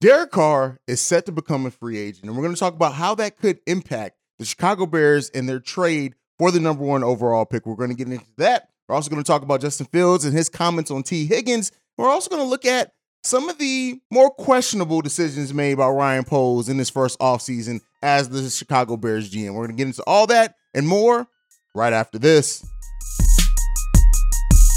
Derek Carr is set to become a free agent, and we're going to talk about how that could impact the Chicago Bears and their trade for the number one overall pick. We're going to get into that. We're also going to talk about Justin Fields and his comments on Tee Higgins. We're also going to look at some of the more questionable decisions made by Ryan Poles in his first offseason as the Chicago Bears GM. We're going to get into all that and more right after this.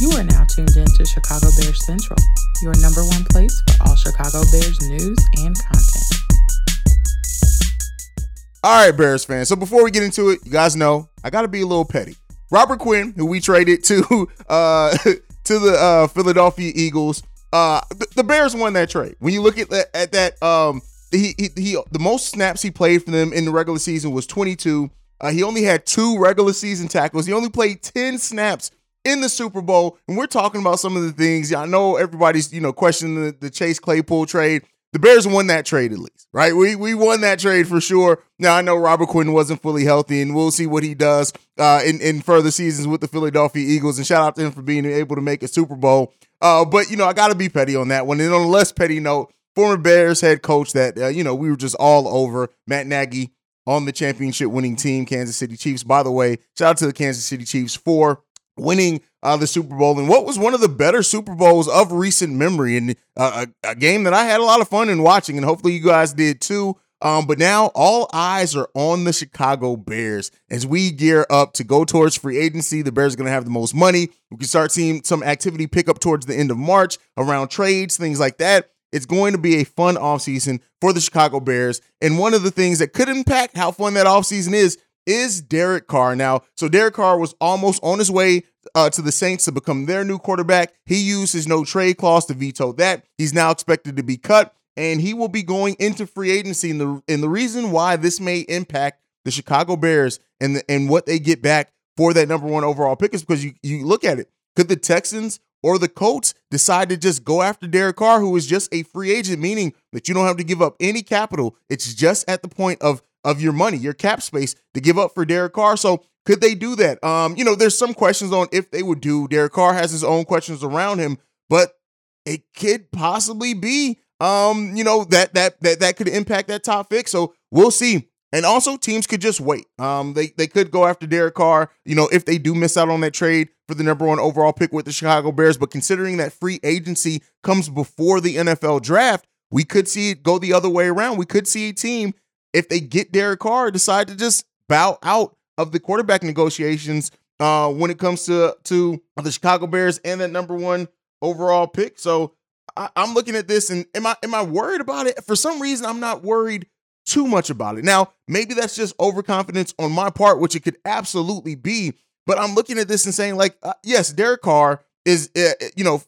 You are now tuned in to Chicago Bears Central, your number one place for all Chicago Bears news and content. All right, Bears fans. So before we get into it, you guys know I got to be a little petty. Robert Quinn, who we traded to uh, to the uh, Philadelphia Eagles, uh, the, Bears won that trade. When you look at that, at that, um, he, he he the most snaps he played for them in the regular season was 22. Uh, he only had two regular season tackles. He only played 10 snaps in the Super Bowl, and we're talking about some of the things. I know everybody's you know questioning the, the Chase Claypool trade. The Bears won that trade at least, right? We we won that trade for sure. Now I know Robert Quinn wasn't fully healthy, and we'll see what he does uh, in in further seasons with the Philadelphia Eagles. And shout out to him for being able to make a Super Bowl. Uh, but you know I got to be petty on that one. And on a less petty note, former Bears head coach that uh, you know we were just all over Matt Nagy on the championship winning team, Kansas City Chiefs. By the way, shout out to the Kansas City Chiefs for winning uh, the Super Bowl and what was one of the better Super Bowls of recent memory and uh, a, a, game that I had a lot of fun in watching and hopefully you guys did too. Um, but now all eyes are on the Chicago Bears as we gear up to go towards free agency. The Bears are going to have the most money. We can start seeing some activity pick up towards the end of March around trades, things like that. It's going to be a fun offseason for the Chicago Bears. And one of the things that could impact how fun that offseason is is Derek Carr. Now, so Derek Carr was almost on his way uh, to the Saints to become their new quarterback. He used his no trade clause to veto that. He's now expected to be cut, and he will be going into free agency. And the and the reason why this may impact the Chicago Bears and the, and what they get back for that number one overall pick is because you you look at it. Could the Texans or the Colts decide to just go after Derek Carr, who is just a free agent, meaning that you don't have to give up any capital. It's just at the point of of your money, your cap space to give up for Derek Carr. So could they do that? Um, you know, there's some questions on if they would do. Derek Carr has his own questions around him, but it could possibly be um, you know, that that that that could impact that top pick. So we'll see. And also teams could just wait. Um, they they could go after Derek Carr, you know, if they do miss out on that trade for the number one overall pick with the Chicago Bears. But considering that free agency comes before the NFL draft, we could see it go the other way around. We could see a team if they get Derek Carr, decide to just bow out of the quarterback negotiations uh, when it comes to to the Chicago Bears and that number one overall pick. So I, am looking at this and am I am I worried about it? For some reason, I'm not worried too much about it. Now, maybe that's just overconfidence on my part, which it could absolutely be. But I'm looking at this and saying, like, uh, yes, Derek Carr is, uh, you know,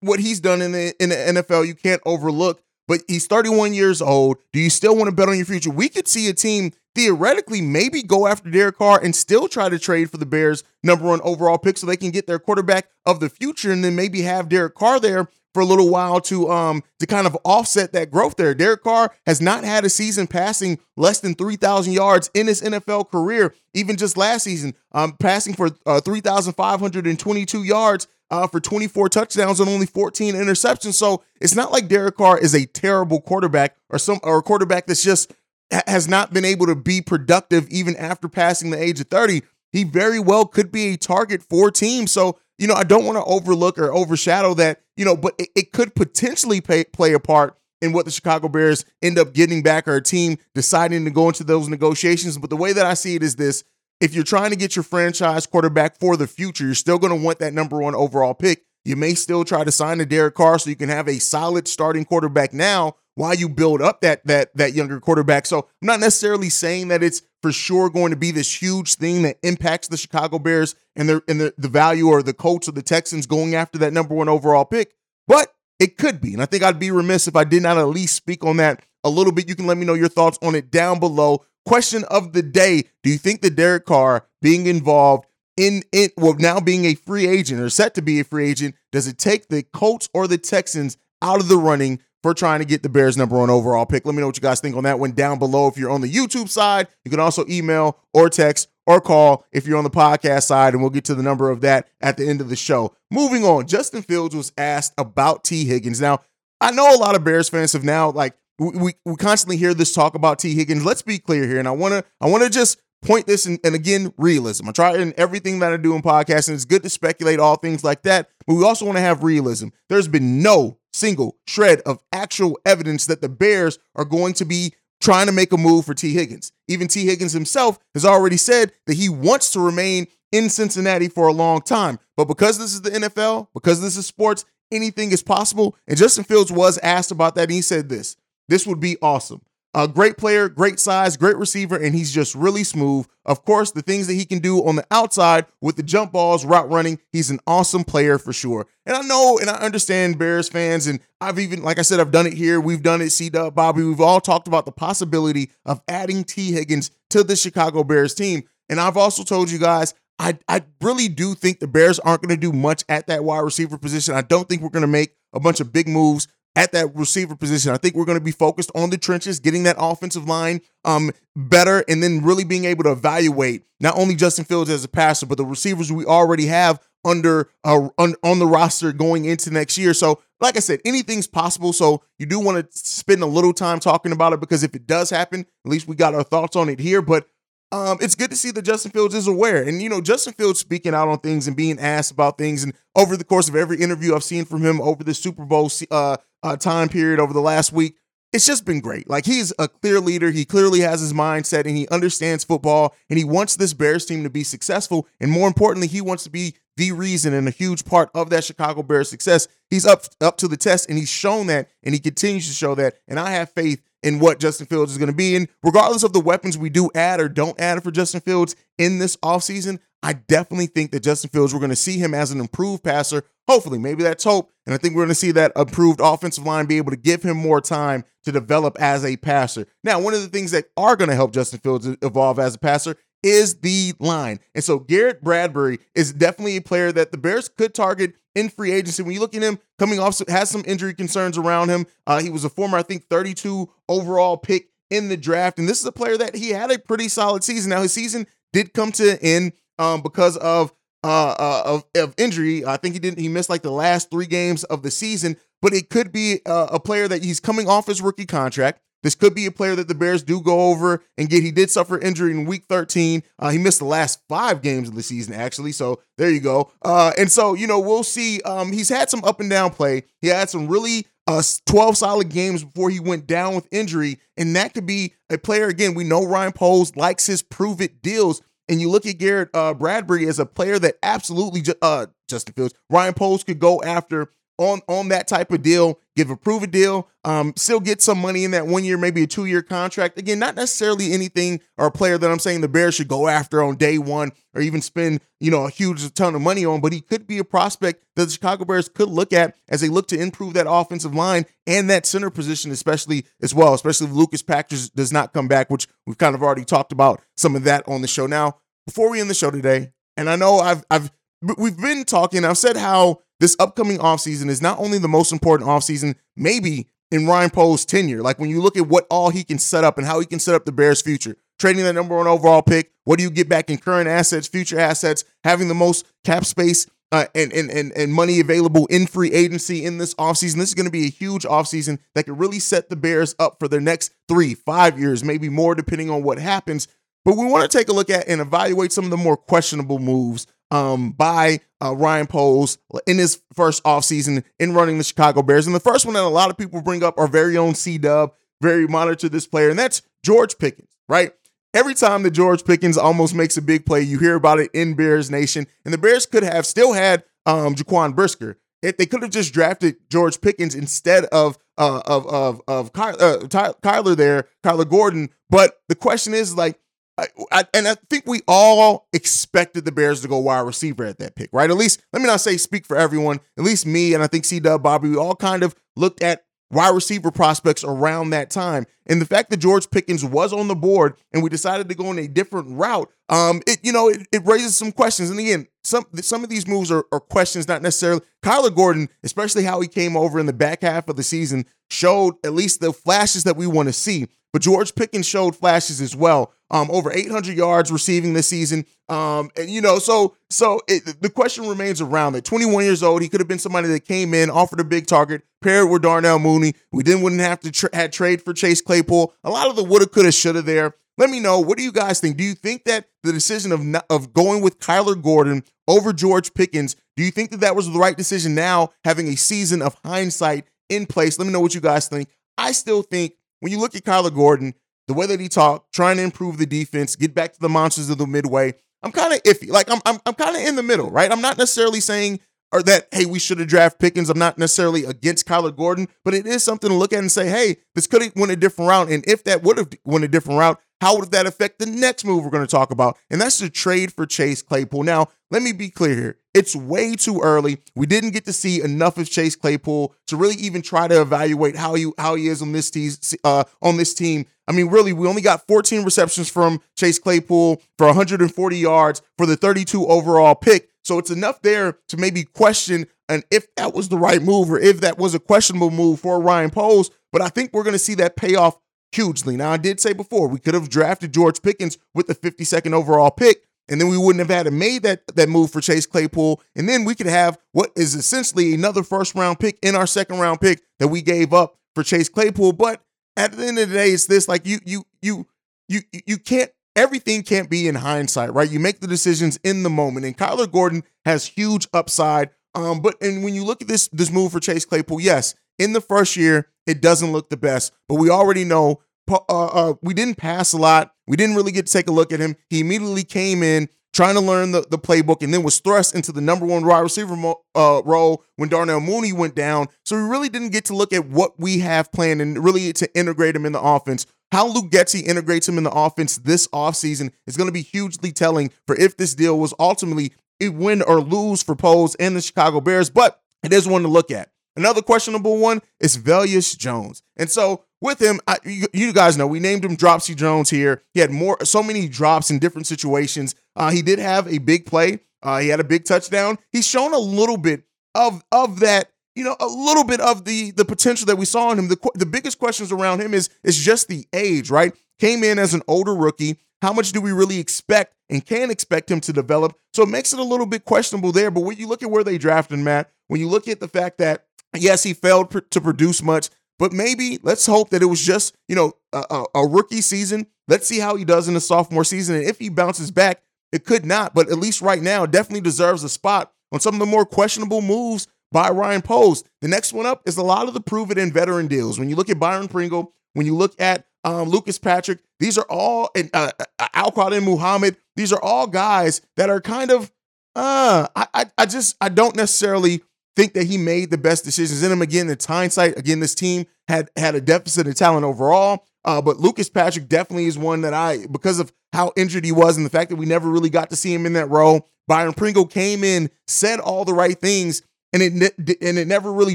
what he's done in the in the NFL. You can't overlook but he's 31 years old. Do you still want to bet on your future? We could see a team theoretically maybe go after Derek Carr and still try to trade for the Bears' number one overall pick so they can get their quarterback of the future and then maybe have Derek Carr there for a little while to um to kind of offset that growth there. Derek Carr has not had a season passing less than 3,000 yards in his NFL career, even just last season, um passing for uh, 3,522 yards uh, for 24 touchdowns and only 14 interceptions. So it's not like Derek Carr is a terrible quarterback or some or a quarterback that's just has not been able to be productive even after passing the age of 30. He very well could be a target for teams. So, you know, I don't want to overlook or overshadow that, you know, but it, it could potentially pay, play a part in what the Chicago Bears end up getting back or a team deciding to go into those negotiations. But the way that I see it is this if you're trying to get your franchise quarterback for the future, you're still going to want that number one overall pick. You may still try to sign a Derek Carr so you can have a solid starting quarterback now while you build up that that that younger quarterback. So I'm not necessarily saying that it's for sure going to be this huge thing that impacts the Chicago Bears and their and the, the value or the Colts or the Texans going after that number one overall pick, but it could be. And I think I'd be remiss if I did not at least speak on that a little bit. You can let me know your thoughts on it down below. Question of the day Do you think that Derek Carr being involved in it, well, now being a free agent or set to be a free agent, does it take the Colts or the Texans out of the running for trying to get the Bears number one overall pick? Let me know what you guys think on that one down below. If you're on the YouTube side, you can also email or text or call if you're on the podcast side, and we'll get to the number of that at the end of the show. Moving on, Justin Fields was asked about Tee Higgins. Now, I know a lot of Bears fans have now like we, we, constantly hear this talk about Tee Higgins. Let's be clear here, and I wanna I wanna just point this in, and again realism. I try in everything that I do in podcasting. It's good to speculate all things like that, but we also want to have realism. There's been no single shred of actual evidence that the Bears are going to be trying to make a move for Tee Higgins. Even Tee Higgins himself has already said that he wants to remain in Cincinnati for a long time. But because this is the NFL, because this is sports, anything is possible. And Justin Fields was asked about that, and he said this this would be awesome. A great player, great size, great receiver, and he's just really smooth. Of course, the things that he can do on the outside with the jump balls, route running, he's an awesome player for sure. And I know and I understand Bears fans, and I've even, like I said, I've done it here. We've done it, C Dub, Bobby. We've all talked about the possibility of adding Tee Higgins to the Chicago Bears team. And I've also told you guys, I, I really do think the Bears aren't going to do much at that wide receiver position. I don't think we're going to make a bunch of big moves at that receiver position. I think we're going to be focused on the trenches, getting that offensive line um, better, and then really being able to evaluate not only Justin Fields as a passer, but the receivers we already have under uh, on, on the roster going into next year. So, like I said, anything's possible. So you do want to spend a little time talking about it because if it does happen, at least we got our thoughts on it here. But um, it's good to see that Justin Fields is aware. And, you know, Justin Fields speaking out on things and being asked about things. And over the course of every interview I've seen from him over the Super Bowl uh, uh, time period over the last week, it's just been great. Like he's a clear leader. He clearly has his mindset and he understands football and he wants this Bears team to be successful. And more importantly, he wants to be the reason and a huge part of that Chicago Bears success. He's up up to the test and he's shown that and he continues to show that. And I have faith in what Justin Fields is going to be. And regardless of the weapons we do add or don't add for Justin Fields in this offseason, I definitely think that Justin Fields, we're going to see him as an improved passer. Hopefully, maybe that's hope. And I think we're going to see that improved offensive line be able to give him more time to develop as a passer. Now, one of the things that are going to help Justin Fields evolve as a passer is the line. And so Garrett Bradbury is definitely a player that the Bears could target in free agency. When you look at him coming off, has some injury concerns around him. Uh, he was a former, I think, 32 overall pick in the draft. And this is a player that he had a pretty solid season. Now, his season did come to an end um, because of uh, uh, of, of injury. I think he didn't. He missed like the last three games of the season. But it could be uh, a player that he's coming off his rookie contract. This could be a player that the Bears do go over and get. He did suffer injury in week 13. Uh, he missed the last five games of the season, actually. So there you go. Uh, and so, you know, we'll see. Um, he's had some up and down play. He had some really uh, 12 solid games before he went down with injury. And that could be a player, again, we know Ryan Poles likes his prove it deals. And you look at Garrett uh, Bradbury as a player that absolutely, uh, Justin Fields, Ryan Poles could go after on on that type of deal, give a prove a deal, um, still get some money in that one year, maybe a two year contract. Again, not necessarily anything or a player that I'm saying the Bears should go after on day one or even spend you know a huge ton of money on, but he could be a prospect that the Chicago Bears could look at as they look to improve that offensive line and that center position, especially as well, especially if Lucas Patrick does not come back, which we've kind of already talked about some of that on the show. Now, before we end the show today, and I know I've I've we've been talking, I've said how this upcoming offseason is not only the most important offseason, maybe in Ryan Poles' tenure. Like when you look at what all he can set up and how he can set up the Bears' future, trading the number one overall pick, what do you get back in current assets, future assets, having the most cap space uh, and, and, and, and money available in free agency in this offseason. This is going to be a huge offseason that could really set the Bears up for their next three, five years, maybe more, depending on what happens. But we want to take a look at and evaluate some of the more questionable moves um, by uh, Ryan Poles in his first offseason in running the Chicago Bears. And the first one that a lot of people bring up, our very own C Dub, very monitor this player, and that's George Pickens, right? Every time that George Pickens almost makes a big play, you hear about it in Bears Nation. And the Bears could have still had um, Jaquan Brisker. If they could have just drafted George Pickens instead of uh, of of of Ky- uh, Kyler there, Kyler Gordon. But the question is like, I, I, and I think we all expected the Bears to go wide receiver at that pick, right? At least, let me not say speak for everyone. At least me and I think C Dub Bobby, we all kind of looked at wide receiver prospects around that time. And the fact that George Pickens was on the board and we decided to go in a different route, um, it you know it, it raises some questions. And again, some some of these moves are, are questions, not necessarily. Kyler Gordon, especially how he came over in the back half of the season, showed at least the flashes that we want to see. But George Pickens showed flashes as well. Um, over 800 yards receiving this season. Um, and you know, so so it, the question remains around that 21 years old, he could have been somebody that came in, offered a big target, paired with Darnell Mooney. We then wouldn't have to tra- had trade for Chase Claypool. A lot of the woulda, coulda, shoulda there. Let me know. What do you guys think? Do you think that the decision of not, of going with Kyler Gordon over George Pickens, do you think that that was the right decision now, having a season of hindsight in place? Let me know what you guys think. I still think when you look at Kyler Gordon, the way that he talked, trying to improve the defense, get back to the monsters of the midway, I'm kind of iffy. Like I'm, I'm, I'm kind of in the middle, right? I'm not necessarily saying or that hey we should have drafted Pickens. I'm not necessarily against Kyler Gordon, but it is something to look at and say, hey, this could have went a different route. And if that would have went a different route, how would that affect the next move we're going to talk about? And that's the trade for Chase Claypool. Now, let me be clear here. It's way too early. We didn't get to see enough of Chase Claypool to really even try to evaluate how he how he is on this team. Uh, on this team, I mean, really, we only got 14 receptions from Chase Claypool for 140 yards for the 32 overall pick. So it's enough there to maybe question and if that was the right move or if that was a questionable move for Ryan Poles. But I think we're going to see that payoff hugely. Now, I did say before we could have drafted George Pickens with the 52nd overall pick, and then we wouldn't have had to made that that move for Chase Claypool, and then we could have what is essentially another first round pick in our second round pick that we gave up for Chase Claypool. But at the end of the day, it's this like you you you you you can't everything can't be in hindsight, right? You make the decisions in the moment, and Kyler Gordon has huge upside. Um, but and when you look at this this move for Chase Claypool, yes, in the first year it doesn't look the best, but we already know uh, uh, we didn't pass a lot. We didn't really get to take a look at him. He immediately came in trying to learn the, the playbook and then was thrust into the number one wide receiver mo- uh, role when Darnell Mooney went down. So we really didn't get to look at what we have planned and really to integrate him in the offense. How Luke Getsy integrates him in the offense this offseason is going to be hugely telling for if this deal was ultimately a win or lose for Poles and the Chicago Bears, but it is one to look at. Another questionable one is Velus Jones. And so with him, I, you, you, guys know we named him Dropsy Jones here. He had more, so many drops in different situations. Uh, he did have a big play. Uh, he had a big touchdown. He's shown a little bit of of that, you know, a little bit of the the potential that we saw in him. The the biggest questions around him is is just the age, right? Came in as an older rookie. How much do we really expect and can expect him to develop? So it makes it a little bit questionable there. But when you look at where they drafted Matt, when you look at the fact that yes, he failed pr- to produce much, but maybe let's hope that it was just, you know, a, a, rookie season. Let's see how he does in the sophomore season. And if he bounces back, it could not, but at least right now, definitely deserves a spot on some of the more questionable moves by Ryan Poles. The next one up is a lot of the proven and veteran deals. When you look at Byron Pringle, when you look at um, Lucas Patrick, these are all, and uh, uh Al Muhammad, these are all guys that are kind of, uh, I, I, I just, I don't necessarily think that he made the best decisions in him. Again, it's hindsight. Again, this team had had a deficit of talent overall. Uh, but Lucas Patrick definitely is one that I, because of how injured he was and the fact that we never really got to see him in that role. Byron Pringle came in, said all the right things, and it and it never really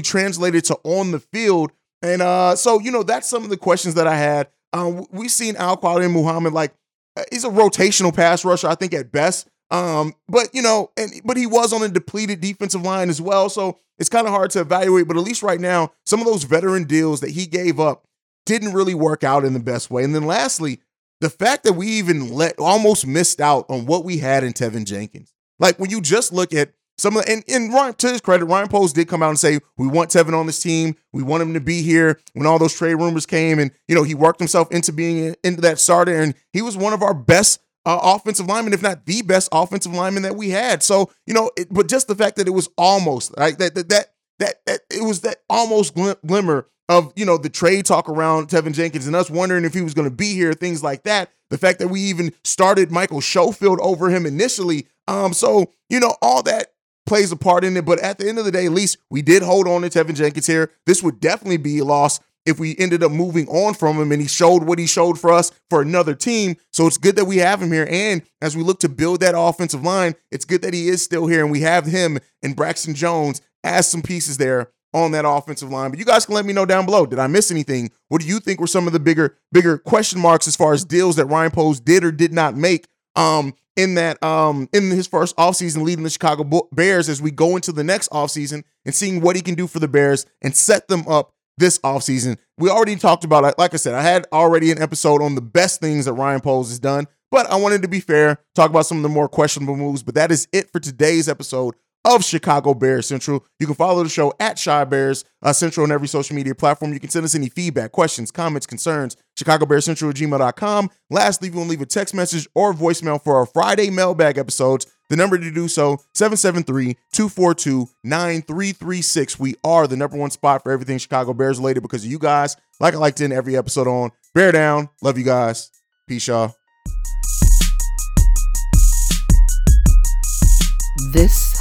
translated to on the field. And uh, so you know that's some of the questions that I had. Um, we've seen Al-Quadin Muhammad like uh, he's a rotational pass rusher, I think at best. Um, but you know, and but he was on a depleted defensive line as well, so it's kind of hard to evaluate. But at least right now, some of those veteran deals that he gave up didn't really work out in the best way. And then lastly, the fact that we even let almost missed out on what we had in Teven Jenkins. Like when you just look at some of the, and, and Ryan, to his credit, Ryan Poles did come out and say, we want Teven on this team. We want him to be here when all those trade rumors came. And, you know, he worked himself into being into that starter. And he was one of our best uh, offensive lineman, if not the best offensive lineman that we had. So you know, it, but just the fact that it was almost right that that that that, that it was that almost glimmer of you know the trade talk around Teven Jenkins and us wondering if he was going to be here, things like that. The fact that we even started Michael Schofield over him initially. Um, so you know all that plays a part in it. But at the end of the day, at least we did hold on to Teven Jenkins here. This would definitely be a loss if we ended up moving on from him and he showed what he showed for us for another team. So it's good that we have him here. And as we look to build that offensive line, it's good that he is still here and we have him and Braxton Jones as some pieces there on that offensive line. But you guys can let me know down below. Did I miss anything? What do you think were some of the bigger, bigger question marks as far as deals that Ryan Poles did or did not make? Um, in that um in his first offseason leading the Chicago Bears as we go into the next offseason and seeing what he can do for the Bears and set them up this offseason. We already talked about it. Like I said, I had already an episode on the best things that Ryan Poles has done, but I wanted to be fair, talk about some of the more questionable moves. But that is it for today's episode of Chicago Bears Central. You can follow the show at Chi Bears uh, Central on every social media platform. You can send us any feedback, questions, comments, concerns, Chicago Bears Central at gmail.com. Lastly, if you want to leave a text message or voicemail for our Friday mailbag episodes, the number to do so, 773-242-9336. We are the number one spot for everything Chicago Bears related because of you guys. Like I like to every episode on. Bear down. Love you guys. Peace, y'all. This